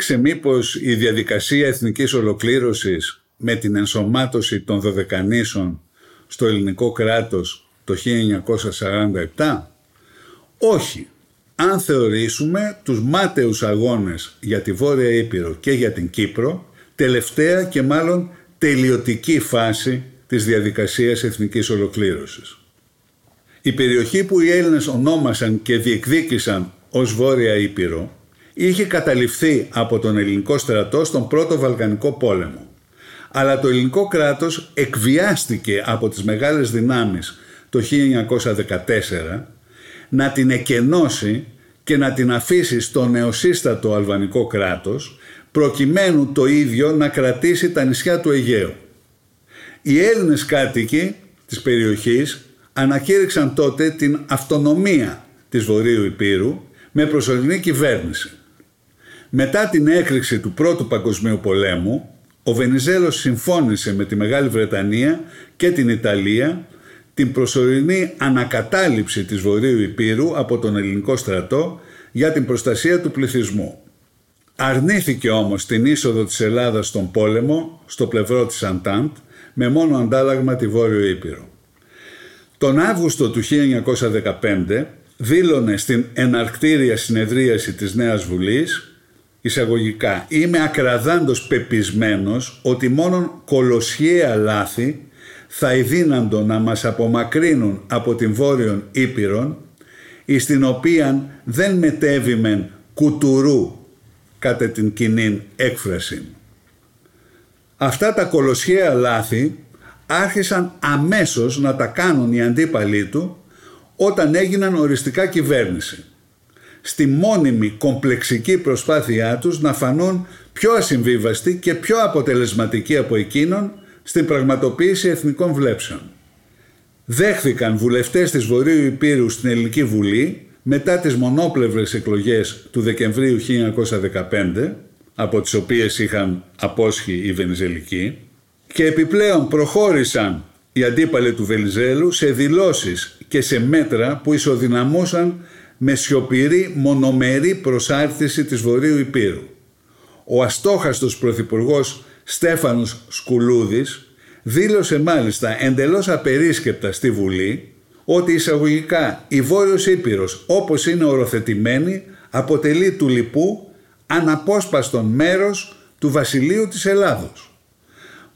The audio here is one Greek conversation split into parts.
Έληξε μήπως η διαδικασία εθνικής ολοκλήρωσης με την ενσωμάτωση των Δωδεκανήσων στο ελληνικό κράτος το 1947? Όχι. Αν θεωρήσουμε τους μάταιους αγώνες για τη Βόρεια Ήπειρο και για την Κύπρο, τελευταία και μάλλον τελειωτική φάση της διαδικασίας εθνικής ολοκλήρωσης. Η περιοχή που οι Έλληνες ονόμασαν και διεκδίκησαν ως Βόρεια Ήπειρο είχε καταληφθεί από τον ελληνικό στρατό στον πρώτο Βαλκανικό πόλεμο. Αλλά το ελληνικό κράτος εκβιάστηκε από τις μεγάλες δυνάμεις το 1914 να την εκενώσει και να την αφήσει στο νεοσύστατο αλβανικό κράτος προκειμένου το ίδιο να κρατήσει τα νησιά του Αιγαίου. Οι Έλληνες κάτοικοι της περιοχής ανακήρυξαν τότε την αυτονομία της Βορείου Υπήρου με προσωρινή κυβέρνηση. Μετά την έκρηξη του Πρώτου Παγκοσμίου Πολέμου, ο Βενιζέλος συμφώνησε με τη Μεγάλη Βρετανία και την Ιταλία την προσωρινή ανακατάληψη της Βορείου Υπήρου από τον ελληνικό στρατό για την προστασία του πληθυσμού. Αρνήθηκε όμως την είσοδο της Ελλάδας στον πόλεμο στο πλευρό της Αντάντ με μόνο αντάλλαγμα τη Βόρειο Ήπειρο. Τον Αύγουστο του 1915 δήλωνε στην εναρκτήρια συνεδρίαση της Νέας Βουλής εισαγωγικά, είμαι ακραδάντος πεπισμένος ότι μόνο κολοσιαία λάθη θα ειδύναντο να μας απομακρύνουν από την Βόρειον Ήπειρον, εις την οποία δεν μετέβημεν κουτουρού κατά την κοινή έκφραση. Αυτά τα κολοσιαία λάθη άρχισαν αμέσως να τα κάνουν οι αντίπαλοι του όταν έγιναν οριστικά κυβέρνηση στη μόνιμη κομπλεξική προσπάθειά τους να φανούν πιο ασυμβίβαστοι και πιο αποτελεσματικοί από εκείνον στην πραγματοποίηση εθνικών βλέψεων. Δέχθηκαν βουλευτές της Βορείου Υπήρου στην Ελληνική Βουλή μετά τις μονόπλευρες εκλογές του Δεκεμβρίου 1915, από τις οποίες είχαν απόσχει οι Βενιζελικοί, και επιπλέον προχώρησαν οι αντίπαλοι του Βενιζέλου σε δηλώσεις και σε μέτρα που ισοδυναμούσαν με σιωπηρή μονομερή προσάρτηση της Βορείου Υπήρου. Ο αστόχαστος πρωθυπουργός Στέφανος Σκουλούδης δήλωσε μάλιστα εντελώς απερίσκεπτα στη Βουλή ότι εισαγωγικά η Βόρειος Ήπειρος όπως είναι οροθετημένη αποτελεί του λοιπού αναπόσπαστον μέρος του βασιλείου της Ελλάδος.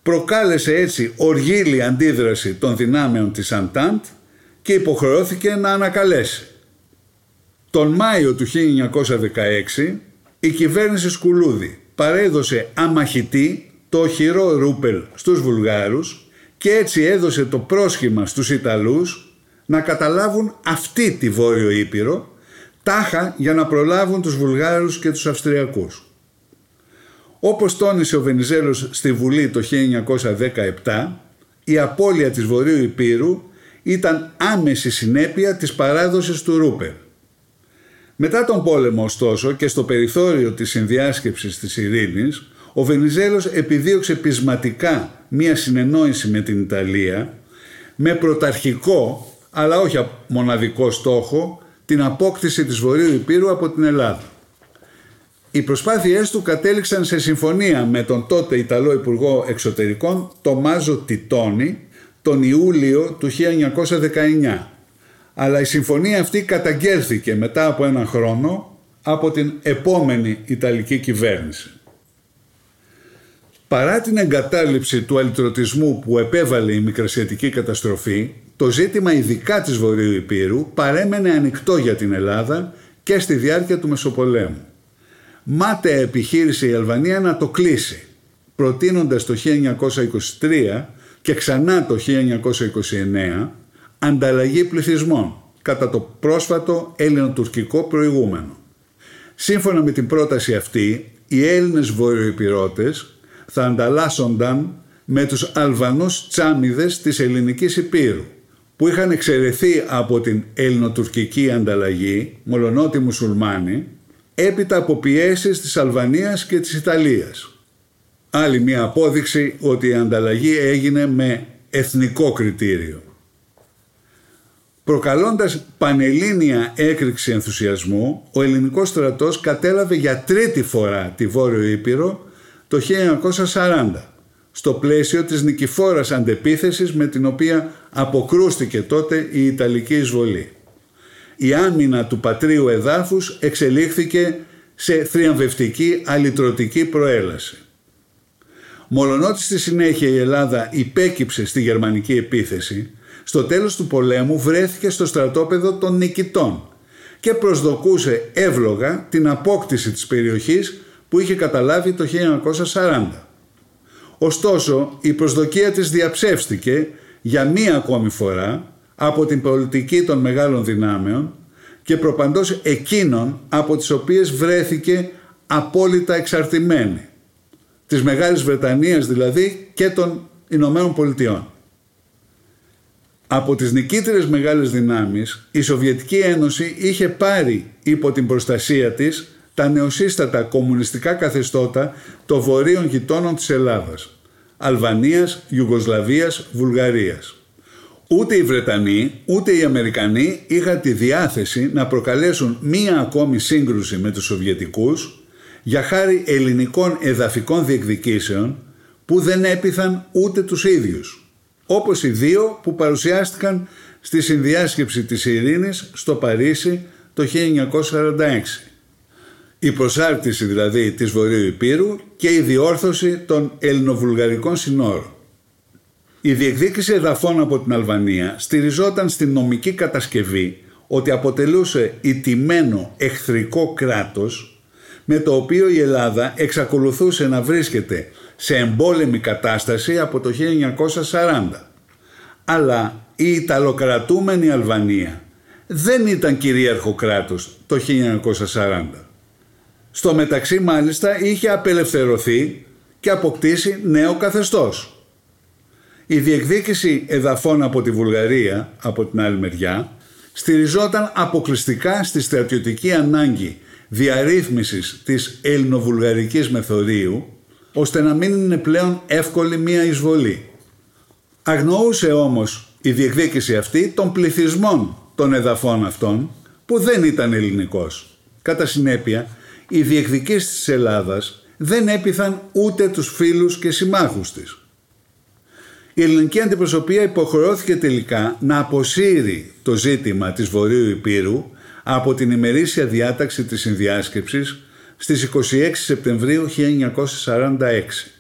Προκάλεσε έτσι οργήλη αντίδραση των δυνάμεων της Αντάντ και υποχρεώθηκε να ανακαλέσει. Τον Μάιο του 1916 η κυβέρνηση Σκουλούδη παρέδωσε αμαχητή το οχυρό Ρούπελ στους Βουλγάρους και έτσι έδωσε το πρόσχημα στους Ιταλούς να καταλάβουν αυτή τη Βόρειο Ήπειρο τάχα για να προλάβουν τους Βουλγάρους και τους Αυστριακούς. Όπως τόνισε ο Βενιζέλος στη Βουλή το 1917, η απώλεια της Βορείου Υπήρου ήταν άμεση συνέπεια της παράδοσης του Ρούπελ. Μετά τον πόλεμο ωστόσο και στο περιθώριο της συνδιάσκεψης της ειρήνης, ο Βενιζέλος επιδίωξε πεισματικά μία συνεννόηση με την Ιταλία με πρωταρχικό αλλά όχι μοναδικό στόχο την απόκτηση της Βορείου Υπήρου από την Ελλάδα. Οι προσπάθειές του κατέληξαν σε συμφωνία με τον τότε Ιταλό Υπουργό Εξωτερικών Τομάζο Τιτόνι τον Ιούλιο του 1919. Αλλά η συμφωνία αυτή καταγγέλθηκε μετά από ένα χρόνο από την επόμενη Ιταλική κυβέρνηση. Παρά την εγκατάλειψη του αλυτρωτισμού που επέβαλε η μικρασιατική καταστροφή, το ζήτημα ειδικά της Βορείου Υπήρου παρέμενε ανοιχτό για την Ελλάδα και στη διάρκεια του Μεσοπολέμου. Μάται επιχείρησε η Αλβανία να το κλείσει, προτείνοντας το 1923 και ξανά το 1929 ανταλλαγή πληθυσμών κατά το πρόσφατο ελληνοτουρκικό προηγούμενο. Σύμφωνα με την πρόταση αυτή, οι Έλληνες βορειοϊπηρώτες θα ανταλλάσσονταν με τους Αλβανούς τσάμιδες της ελληνικής Υπήρου που είχαν εξαιρεθεί από την ελληνοτουρκική ανταλλαγή, μολονότι μουσουλμάνοι, έπειτα από πιέσεις της Αλβανίας και της Ιταλίας. Άλλη μια απόδειξη ότι η ανταλλαγή έγινε με εθνικό κριτήριο. Προκαλώντας πανελλήνια έκρηξη ενθουσιασμού, ο ελληνικός στρατός κατέλαβε για τρίτη φορά τη Βόρειο Ήπειρο το 1940 στο πλαίσιο της νικηφόρας αντεπίθεσης με την οποία αποκρούστηκε τότε η Ιταλική εισβολή. Η άμυνα του πατρίου εδάφους εξελίχθηκε σε θριαμβευτική αλυτρωτική προέλαση. Μολονότι στη συνέχεια η Ελλάδα υπέκυψε στη γερμανική επίθεση, στο τέλος του πολέμου βρέθηκε στο στρατόπεδο των νικητών και προσδοκούσε εύλογα την απόκτηση της περιοχής που είχε καταλάβει το 1940. Ωστόσο, η προσδοκία της διαψεύστηκε για μία ακόμη φορά από την πολιτική των μεγάλων δυνάμεων και προπαντός εκείνων από τις οποίες βρέθηκε απόλυτα εξαρτημένη. Της Μεγάλης Βρετανίας δηλαδή και των Ηνωμένων Πολιτειών. Από τις νικήτρες μεγάλες δυνάμεις η Σοβιετική Ένωση είχε πάρει υπό την προστασία της τα νεοσύστατα κομμουνιστικά καθεστώτα των βορείων γειτόνων της Ελλάδας, Αλβανίας, Ιουγκοσλαβίας, Βουλγαρίας. Ούτε οι Βρετανοί ούτε οι Αμερικανοί είχαν τη διάθεση να προκαλέσουν μία ακόμη σύγκρουση με τους Σοβιετικούς για χάρη ελληνικών εδαφικών διεκδικήσεων που δεν έπιθαν ούτε τους ίδιους, όπως οι δύο που παρουσιάστηκαν στη συνδιάσκεψη της ειρήνης στο Παρίσι το 1946 η προσάρτηση δηλαδή της Βορείου Υπήρου και η διόρθωση των ελληνοβουλγαρικών συνόρων. Η διεκδίκηση εδαφών από την Αλβανία στηριζόταν στην νομική κατασκευή ότι αποτελούσε ιτημένο εχθρικό κράτος με το οποίο η Ελλάδα εξακολουθούσε να βρίσκεται σε εμπόλεμη κατάσταση από το 1940. Αλλά η Ιταλοκρατούμενη Αλβανία δεν ήταν κυρίαρχο κράτος το 1940. Στο μεταξύ μάλιστα είχε απελευθερωθεί και αποκτήσει νέο καθεστώς. Η διεκδίκηση εδαφών από τη Βουλγαρία, από την άλλη μεριά, στηριζόταν αποκλειστικά στη στρατιωτική ανάγκη διαρρύθμισης της ελληνοβουλγαρικής μεθορίου, ώστε να μην είναι πλέον εύκολη μία εισβολή. Αγνοούσε όμως η διεκδίκηση αυτή των πληθυσμών των εδαφών αυτών, που δεν ήταν ελληνικός. Κατά συνέπεια, οι διεκδικήσεις της Ελλάδας δεν έπιθαν ούτε τους φίλους και συμμάχους της. Η ελληνική αντιπροσωπεία υποχρεώθηκε τελικά να αποσύρει το ζήτημα της Βορείου Υπήρου από την ημερήσια διάταξη της συνδιάσκεψης στις 26 Σεπτεμβρίου 1946.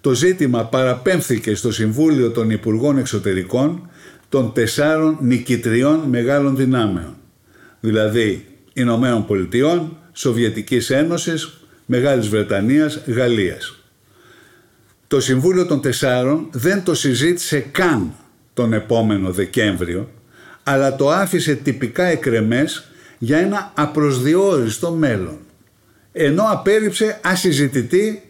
Το ζήτημα παραπέμφθηκε στο Συμβούλιο των Υπουργών Εξωτερικών των τεσσάρων νικητριών μεγάλων δυνάμεων, δηλαδή Ηνωμένων Πολιτειών, Σοβιετικής Ένωσης, Μεγάλης Βρετανίας, Γαλλίας. Το Συμβούλιο των Τεσσάρων δεν το συζήτησε καν τον επόμενο Δεκέμβριο, αλλά το άφησε τυπικά εκρεμές για ένα απροσδιόριστο μέλλον, ενώ απέρριψε ασυζητητή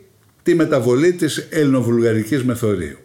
τη μεταβολή της ελληνοβουλγαρικής μεθορίου.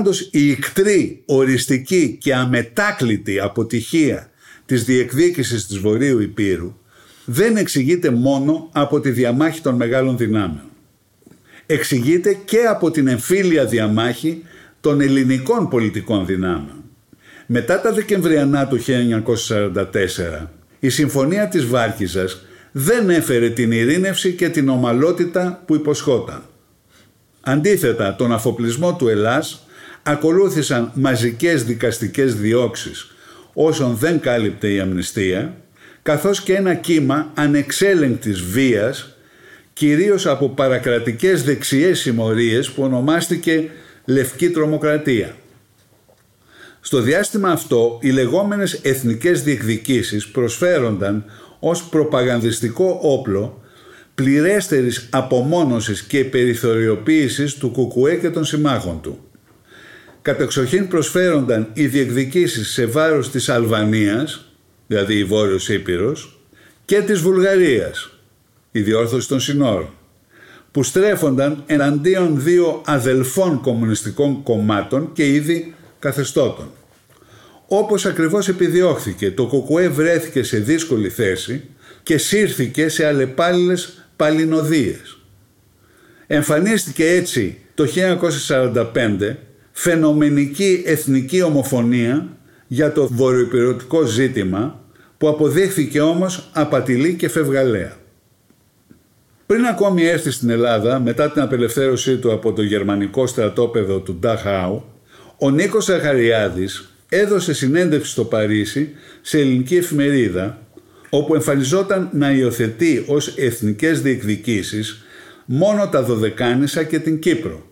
Πάντως η ικτρή, οριστική και αμετάκλητη αποτυχία της διεκδίκησης της Βορείου Υπήρου δεν εξηγείται μόνο από τη διαμάχη των μεγάλων δυνάμεων. Εξηγείται και από την εμφύλια διαμάχη των ελληνικών πολιτικών δυνάμεων. Μετά τα Δεκεμβριανά του 1944, η Συμφωνία της Βάρκιζας δεν έφερε την ειρήνευση και την ομαλότητα που υποσχόταν. Αντίθετα, τον αφοπλισμό του Ελλάς ακολούθησαν μαζικές δικαστικές διώξεις όσων δεν κάλυπτε η αμνηστία, καθώς και ένα κύμα ανεξέλεγκτης βίας, κυρίως από παρακρατικές δεξιές συμμορίες που ονομάστηκε «Λευκή Τρομοκρατία». Στο διάστημα αυτό, οι λεγόμενες εθνικές διεκδικήσεις προσφέρονταν ως προπαγανδιστικό όπλο πληρέστερης απομόνωσης και περιθωριοποίησης του Κουκουέ και των συμμάχων του. Κατεξοχήν προσφέρονταν οι διεκδικήσεις σε βάρος της Αλβανίας, δηλαδή η Βόρειος Ήπειρος, και της Βουλγαρίας, η διόρθωση των συνόρων, που στρέφονταν εναντίον δύο αδελφών κομμουνιστικών κομμάτων και ήδη καθεστώτων. Όπως ακριβώς επιδιώχθηκε, το Κοκουέ βρέθηκε σε δύσκολη θέση και σύρθηκε σε αλλεπάλληλες παλινοδίες. Εμφανίστηκε έτσι το 1945 φαινομενική εθνική ομοφωνία για το βορειοπηρωτικό ζήτημα που αποδείχθηκε όμως απατηλή και φευγαλέα. Πριν ακόμη έρθει στην Ελλάδα μετά την απελευθέρωσή του από το γερμανικό στρατόπεδο του Νταχάου, ο Νίκος Αχαριάδης έδωσε συνέντευξη στο Παρίσι σε ελληνική εφημερίδα όπου εμφανιζόταν να υιοθετεί ως εθνικές διεκδικήσεις μόνο τα Δωδεκάνησα και την Κύπρο.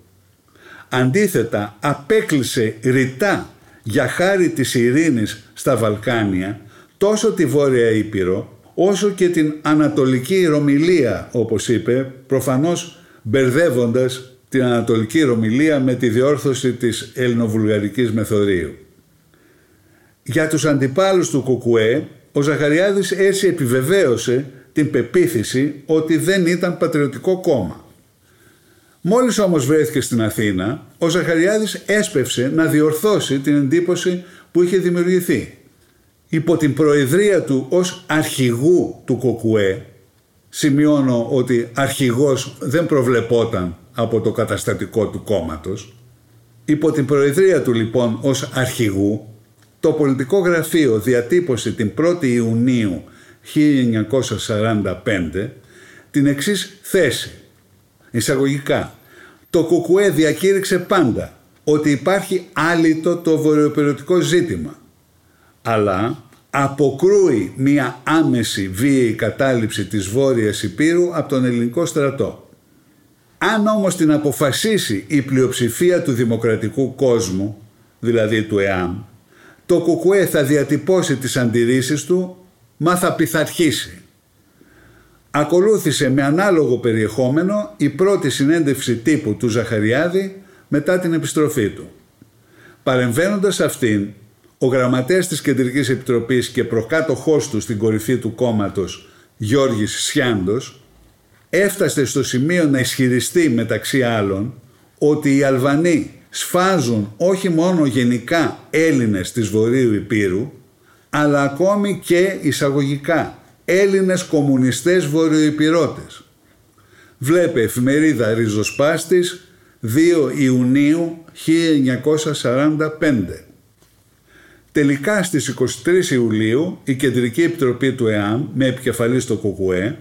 Αντίθετα απέκλεισε ρητά για χάρη της ειρήνης στα Βαλκάνια τόσο τη Βόρεια Ήπειρο όσο και την Ανατολική Ρωμιλία όπως είπε προφανώς μπερδεύοντας την Ανατολική Ρωμιλία με τη διόρθωση της ελληνοβουλγαρικής μεθορίου. Για τους αντιπάλους του Κουκουέ, ο Ζαχαριάδης έτσι επιβεβαίωσε την πεποίθηση ότι δεν ήταν πατριωτικό κόμμα. Μόλις όμως βρέθηκε στην Αθήνα, ο Ζαχαριάδης έσπευσε να διορθώσει την εντύπωση που είχε δημιουργηθεί. Υπό την προεδρία του ως αρχηγού του Κοκουέ, σημειώνω ότι αρχηγός δεν προβλεπόταν από το καταστατικό του κόμματος, υπό την προεδρία του λοιπόν ως αρχηγού, το πολιτικό γραφείο διατύπωσε την 1η Ιουνίου 1945 την εξής θέση. Εισαγωγικά, το ΚΚΕ διακήρυξε πάντα ότι υπάρχει άλυτο το βορειοπεριωτικό ζήτημα, αλλά αποκρούει μια άμεση βίαιη κατάληψη της Βόρειας Υπήρου από τον ελληνικό στρατό. Αν όμως την αποφασίσει η πλειοψηφία του δημοκρατικού κόσμου, δηλαδή του ΕΑΜ, το ΚΚΕ θα διατυπώσει τις αντιρρήσεις του, μα θα πειθαρχήσει. Ακολούθησε με ανάλογο περιεχόμενο η πρώτη συνέντευξη τύπου του Ζαχαριάδη μετά την επιστροφή του. Παρεμβαίνοντας αυτήν, ο γραμματέας της Κεντρικής Επιτροπής και προκάτοχός του στην κορυφή του κόμματος Γιώργης Σιάντος έφτασε στο σημείο να ισχυριστεί μεταξύ άλλων ότι οι Αλβανοί σφάζουν όχι μόνο γενικά Έλληνες της Βορείου Υπήρου αλλά ακόμη και εισαγωγικά Έλληνες κομμουνιστές βορειοϊπηρώτες. Βλέπε εφημερίδα Ριζοσπάστης 2 Ιουνίου 1945. Τελικά στις 23 Ιουλίου η Κεντρική Επιτροπή του ΕΑΜ με επικεφαλής στο ΚΚΕ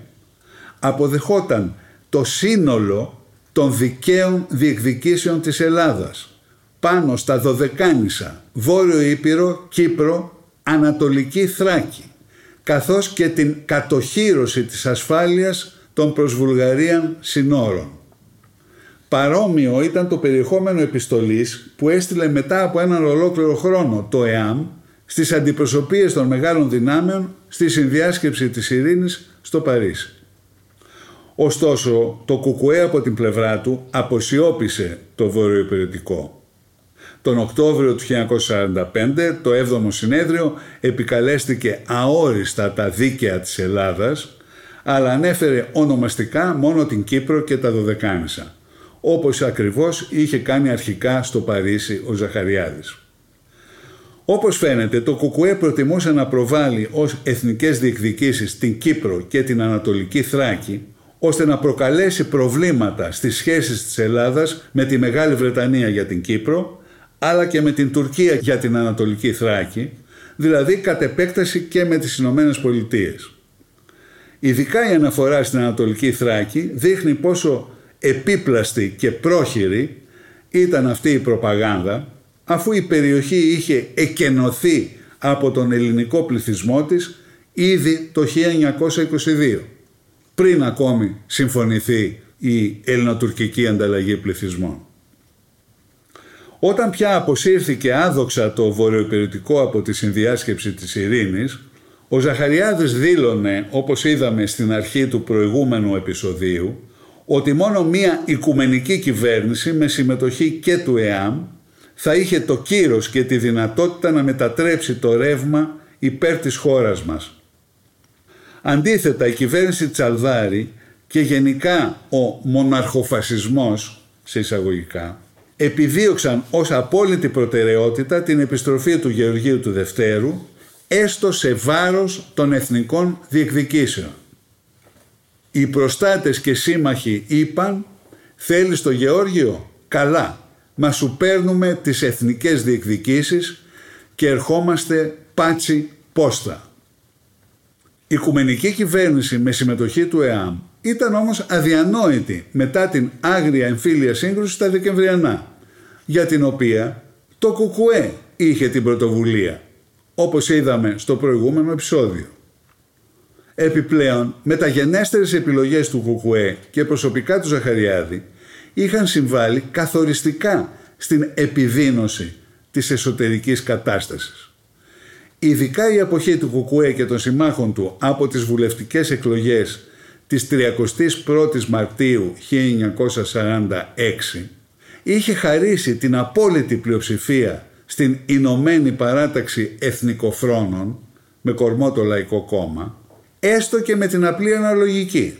αποδεχόταν το σύνολο των δικαίων διεκδικήσεων της Ελλάδας πάνω στα Δωδεκάνησα, Βόρειο Ήπειρο, Κύπρο, Ανατολική Θράκη καθώς και την κατοχύρωση της ασφάλειας των προς Βουλγαρίαν συνόρων. Παρόμοιο ήταν το περιεχόμενο επιστολής που έστειλε μετά από έναν ολόκληρο χρόνο το ΕΑΜ στις αντιπροσωπείες των μεγάλων δυνάμεων στη συνδιάσκεψη της ειρήνης στο Παρίσι. Ωστόσο, το Κουκουέ από την πλευρά του αποσιώπησε το βορειοπεριωτικό. Τον Οκτώβριο του 1945 το 7ο συνέδριο επικαλέστηκε αόριστα τα δίκαια της Ελλάδας αλλά ανέφερε ονομαστικά μόνο την Κύπρο και τα Δωδεκάνησα όπως ακριβώς είχε κάνει αρχικά στο Παρίσι ο Ζαχαριάδης. Όπως φαίνεται, το Κουκουέ προτιμούσε να προβάλλει ως εθνικές διεκδικήσεις την Κύπρο και την Ανατολική Θράκη, ώστε να προκαλέσει προβλήματα στις σχέσεις της Ελλάδας με τη Μεγάλη Βρετανία για την Κύπρο, αλλά και με την Τουρκία για την Ανατολική Θράκη, δηλαδή κατ' επέκταση και με τις Ηνωμένες Πολιτείες. Ειδικά η αναφορά στην Ανατολική Θράκη δείχνει πόσο επίπλαστη και πρόχειρη ήταν αυτή η προπαγάνδα αφού η περιοχή είχε εκενωθεί από τον ελληνικό πληθυσμό της ήδη το 1922 πριν ακόμη συμφωνηθεί η ελληνοτουρκική ανταλλαγή πληθυσμών. Όταν πια αποσύρθηκε άδοξα το βορειοϊπηρετικό από τη συνδιάσκεψη της ειρήνης, ο Ζαχαριάδης δήλωνε, όπως είδαμε στην αρχή του προηγούμενου επεισοδίου, ότι μόνο μία οικουμενική κυβέρνηση με συμμετοχή και του ΕΑΜ θα είχε το κύρος και τη δυνατότητα να μετατρέψει το ρεύμα υπέρ της χώρας μας. Αντίθετα η κυβέρνηση Τσαλδάρη και γενικά ο μοναρχοφασισμός σε εισαγωγικά επιδίωξαν ως απόλυτη προτεραιότητα την επιστροφή του Γεωργίου του Δευτέρου έστω σε βάρος των εθνικών διεκδικήσεων. Οι προστάτες και σύμμαχοι είπαν «Θέλεις το Γεώργιο, καλά, μα σου παίρνουμε τις εθνικές διεκδικήσεις και ερχόμαστε πάτσι πόστα». Η οικουμενική κυβέρνηση με συμμετοχή του ΕΑΜ ήταν όμως αδιανόητη μετά την άγρια εμφύλια σύγκρουση στα Δεκεμβριανά, για την οποία το ΚΚΕ είχε την πρωτοβουλία, όπως είδαμε στο προηγούμενο επεισόδιο. Επιπλέον, μεταγενέστερες επιλογές του ΚΚΕ και προσωπικά του Ζαχαριάδη είχαν συμβάλει καθοριστικά στην επιδίνωση της εσωτερικής κατάστασης. Ειδικά η αποχή του Κουκουέ και των συμμάχων του από τις βουλευτικές εκλογές της 31ης Μαρτίου 1946 είχε χαρίσει την απόλυτη πλειοψηφία στην Ηνωμένη Παράταξη Εθνικοφρόνων με κορμό το Λαϊκό Κόμμα έστω και με την απλή αναλογική.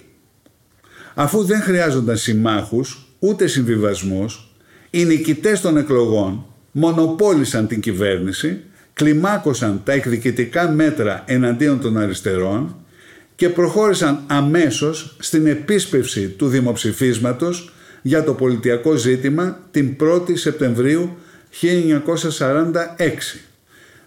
Αφού δεν χρειάζονταν συμμάχους ούτε συμβιβασμούς, οι νικητές των εκλογών μονοπόλησαν την κυβέρνηση, κλιμάκωσαν τα εκδικητικά μέτρα εναντίον των αριστερών και προχώρησαν αμέσως στην επίσπευση του δημοψηφίσματος για το πολιτιακό ζήτημα την 1η Σεπτεμβρίου 1946,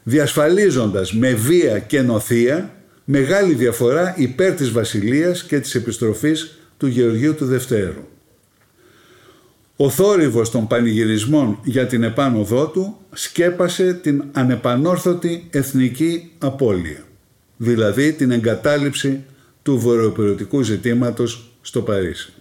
διασφαλίζοντας με βία και νοθεία μεγάλη διαφορά υπέρ της Βασιλείας και της επιστροφής του Γεωργίου του Δευτέρου. Ο θόρυβος των πανηγυρισμών για την επάνωδό του σκέπασε την ανεπανόρθωτη εθνική απώλεια, δηλαδή την εγκατάλειψη του βορειοπεριωτικού ζητήματος στο Παρίσι.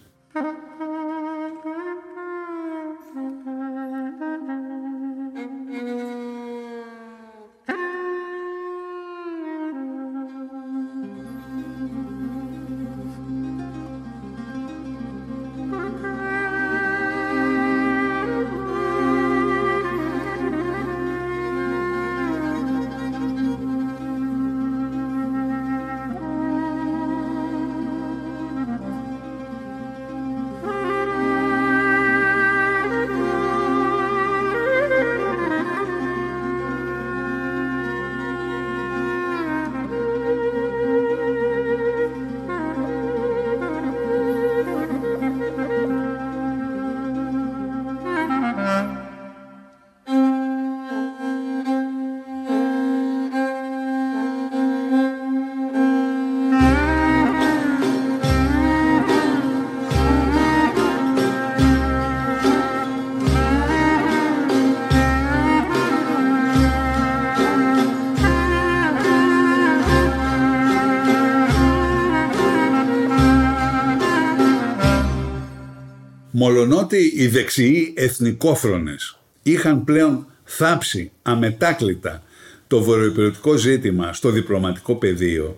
Μολονότι οι δεξιοί εθνικόφρονες είχαν πλέον θάψει αμετάκλητα το βορειοϊπηρετικό ζήτημα στο διπλωματικό πεδίο,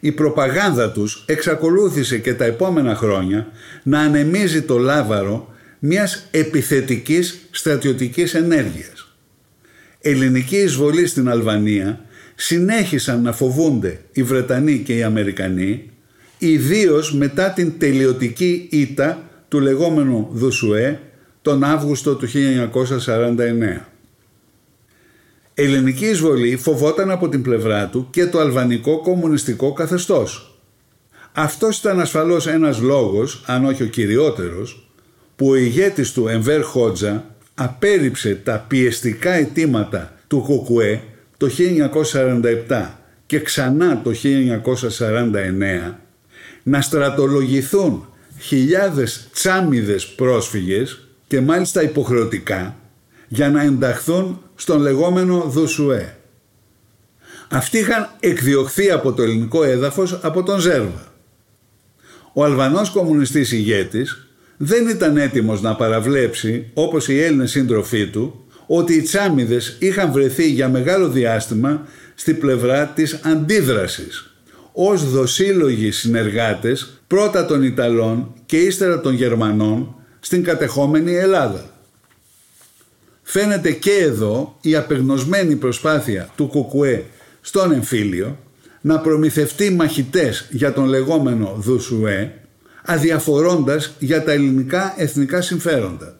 η προπαγάνδα τους εξακολούθησε και τα επόμενα χρόνια να ανεμίζει το λάβαρο μιας επιθετικής στρατιωτικής ενέργειας. Ελληνική εισβολή στην Αλβανία συνέχισαν να φοβούνται οι Βρετανοί και οι Αμερικανοί, ιδίως μετά την τελειωτική ήττα του λεγόμενου Δουσουέ τον Αύγουστο του 1949. Ελληνική εισβολή φοβόταν από την πλευρά του και το αλβανικό κομμουνιστικό καθεστώς. Αυτός ήταν ασφαλώς ένας λόγος, αν όχι ο κυριότερος, που ο ηγέτης του Εμβέρ Χότζα απέρριψε τα πιεστικά αιτήματα του Κουκουέ το 1947 και ξανά το 1949 να στρατολογηθούν χιλιάδες τσάμιδες πρόσφυγες και μάλιστα υποχρεωτικά για να ενταχθούν στον λεγόμενο Δουσουέ. Αυτοί είχαν εκδιωχθεί από το ελληνικό έδαφος από τον Ζέρβα. Ο Αλβανός κομμουνιστής ηγέτης δεν ήταν έτοιμος να παραβλέψει, όπως οι Έλληνες σύντροφοί του, ότι οι τσάμιδες είχαν βρεθεί για μεγάλο διάστημα στη πλευρά της αντίδρασης, ως δοσύλλογοι συνεργάτες πρώτα των Ιταλών και ύστερα των Γερμανών στην κατεχόμενη Ελλάδα. Φαίνεται και εδώ η απεγνωσμένη προσπάθεια του Κουκουέ στον εμφύλιο να προμηθευτεί μαχητές για τον λεγόμενο Δουσουέ αδιαφορώντας για τα ελληνικά εθνικά συμφέροντα.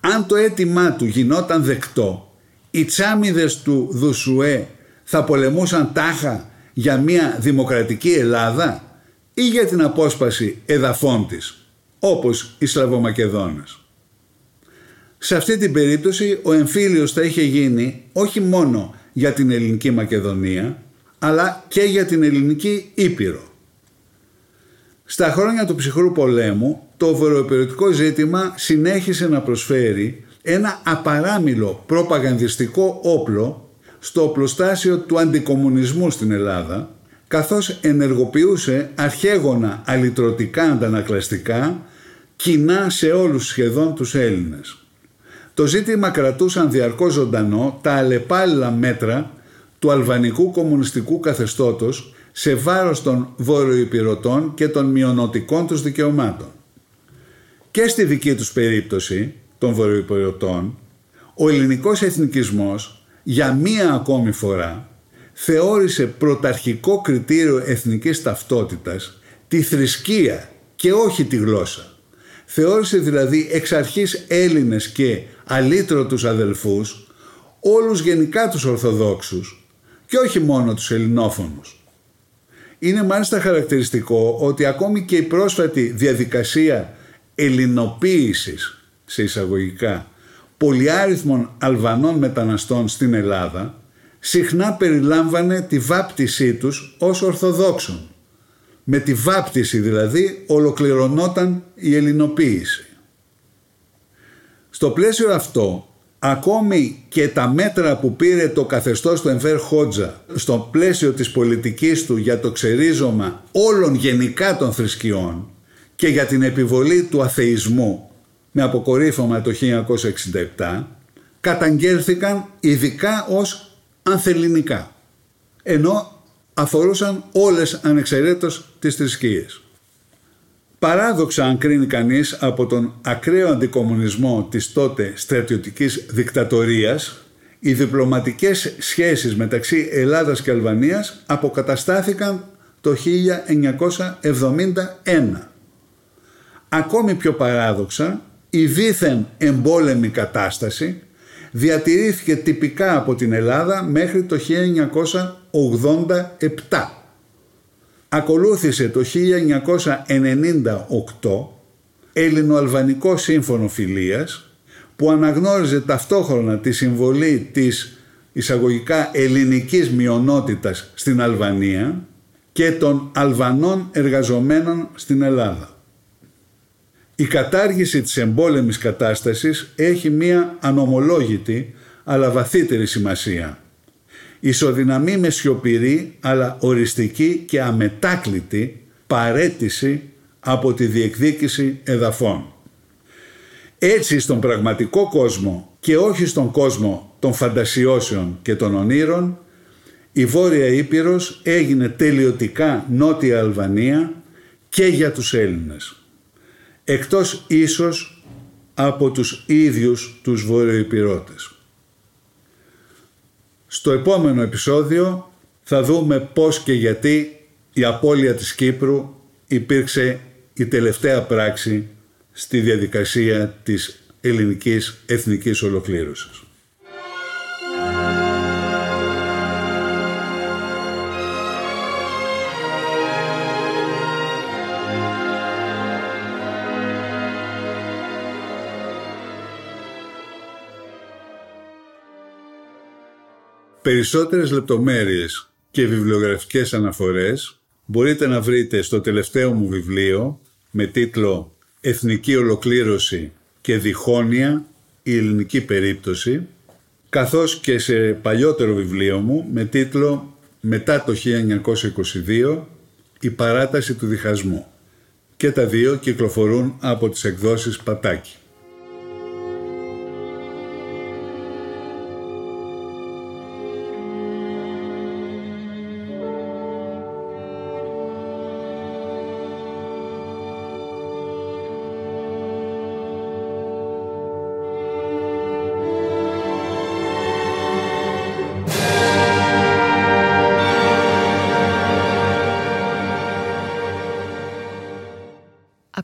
Αν το αίτημά του γινόταν δεκτό, οι τσάμιδες του Δουσουέ θα πολεμούσαν τάχα για μια δημοκρατική Ελλάδα; Ή για την απόσπαση εδαφών της, όπως οι Σλαβομακεδόνες. Σε αυτή την περίπτωση ο εμφύλιος θα είχε γίνει όχι μόνο για την ελληνική Μακεδονία, αλλά και για την ελληνική Ήπειρο. Στα χρόνια του ψυχρού πολέμου, το βορειοπεριωτικό ζήτημα συνέχισε να προσφέρει ένα απαράμιλο προπαγανδιστικό όπλο στο οπλοστάσιο του αντικομουνισμού στην Ελλάδα, καθώς ενεργοποιούσε αρχαίγωνα αλυτρωτικά αντανακλαστικά κοινά σε όλους σχεδόν τους Έλληνες. Το ζήτημα κρατούσαν διαρκώς ζωντανό τα αλλεπάλληλα μέτρα του αλβανικού κομμουνιστικού καθεστώτος σε βάρος των βορειοϊπηρωτών και των μειονοτικών τους δικαιωμάτων. Και στη δική τους περίπτωση των βορειοϊπηρωτών, ο ελληνικός εθνικισμός για μία ακόμη φορά θεώρησε πρωταρχικό κριτήριο εθνικής ταυτότητας τη θρησκεία και όχι τη γλώσσα. Θεώρησε δηλαδή εξ αρχής Έλληνες και αλήτρωτους αδελφούς όλους γενικά τους Ορθοδόξους και όχι μόνο τους Ελληνόφωνους. Είναι μάλιστα χαρακτηριστικό ότι ακόμη και η πρόσφατη διαδικασία ελληνοποίησης σε εισαγωγικά πολυάριθμων Αλβανών μεταναστών στην Ελλάδα συχνά περιλάμβανε τη βάπτισή τους ως Ορθοδόξων. Με τη βάπτιση δηλαδή ολοκληρωνόταν η ελληνοποίηση. Στο πλαίσιο αυτό ακόμη και τα μέτρα που πήρε το καθεστώς του Εμφέρ Χότζα στο πλαίσιο της πολιτικής του για το ξερίζωμα όλων γενικά των θρησκειών και για την επιβολή του αθεϊσμού με αποκορύφωμα το 1967 καταγγέλθηκαν ειδικά ως ανθεληνικά ενώ αφορούσαν όλες ανεξαιρέτως τις θρησκείες. Παράδοξα αν κρίνει κανείς από τον ακραίο αντικομουνισμό της τότε στρατιωτικής δικτατορίας, οι διπλωματικές σχέσεις μεταξύ Ελλάδας και Αλβανίας αποκαταστάθηκαν το 1971. Ακόμη πιο παράδοξα, η δίθεν εμπόλεμη κατάσταση διατηρήθηκε τυπικά από την Ελλάδα μέχρι το 1987 ακολούθησε το 1998 Ελληνοαλβανικό Σύμφωνο Φιλίας που αναγνώριζε ταυτόχρονα τη συμβολή της εισαγωγικά ελληνικής μειονότητας στην Αλβανία και των Αλβανών εργαζομένων στην Ελλάδα. Η κατάργηση της εμπόλεμης κατάστασης έχει μία ανομολόγητη αλλά βαθύτερη σημασία ισοδυναμεί με σιωπηρή αλλά οριστική και αμετάκλητη παρέτηση από τη διεκδίκηση εδαφών. Έτσι στον πραγματικό κόσμο και όχι στον κόσμο των φαντασιώσεων και των ονείρων η Βόρεια Ήπειρος έγινε τελειωτικά Νότια Αλβανία και για τους Έλληνες. Εκτός ίσως από τους ίδιους τους Βορειοϊπηρώτες. Στο επόμενο επεισόδιο θα δούμε πώς και γιατί η απώλεια της Κύπρου υπήρξε η τελευταία πράξη στη διαδικασία της ελληνικής εθνικής ολοκλήρωσης. Περισσότερες λεπτομέρειες και βιβλιογραφικές αναφορές μπορείτε να βρείτε στο τελευταίο μου βιβλίο με τίτλο «Εθνική Ολοκλήρωση και Διχόνοια, η ελληνική περίπτωση» καθώς και σε παλιότερο βιβλίο μου με τίτλο «Μετά το 1922, η παράταση του διχασμού». Και τα δύο κυκλοφορούν από τις εκδόσεις Πατάκη.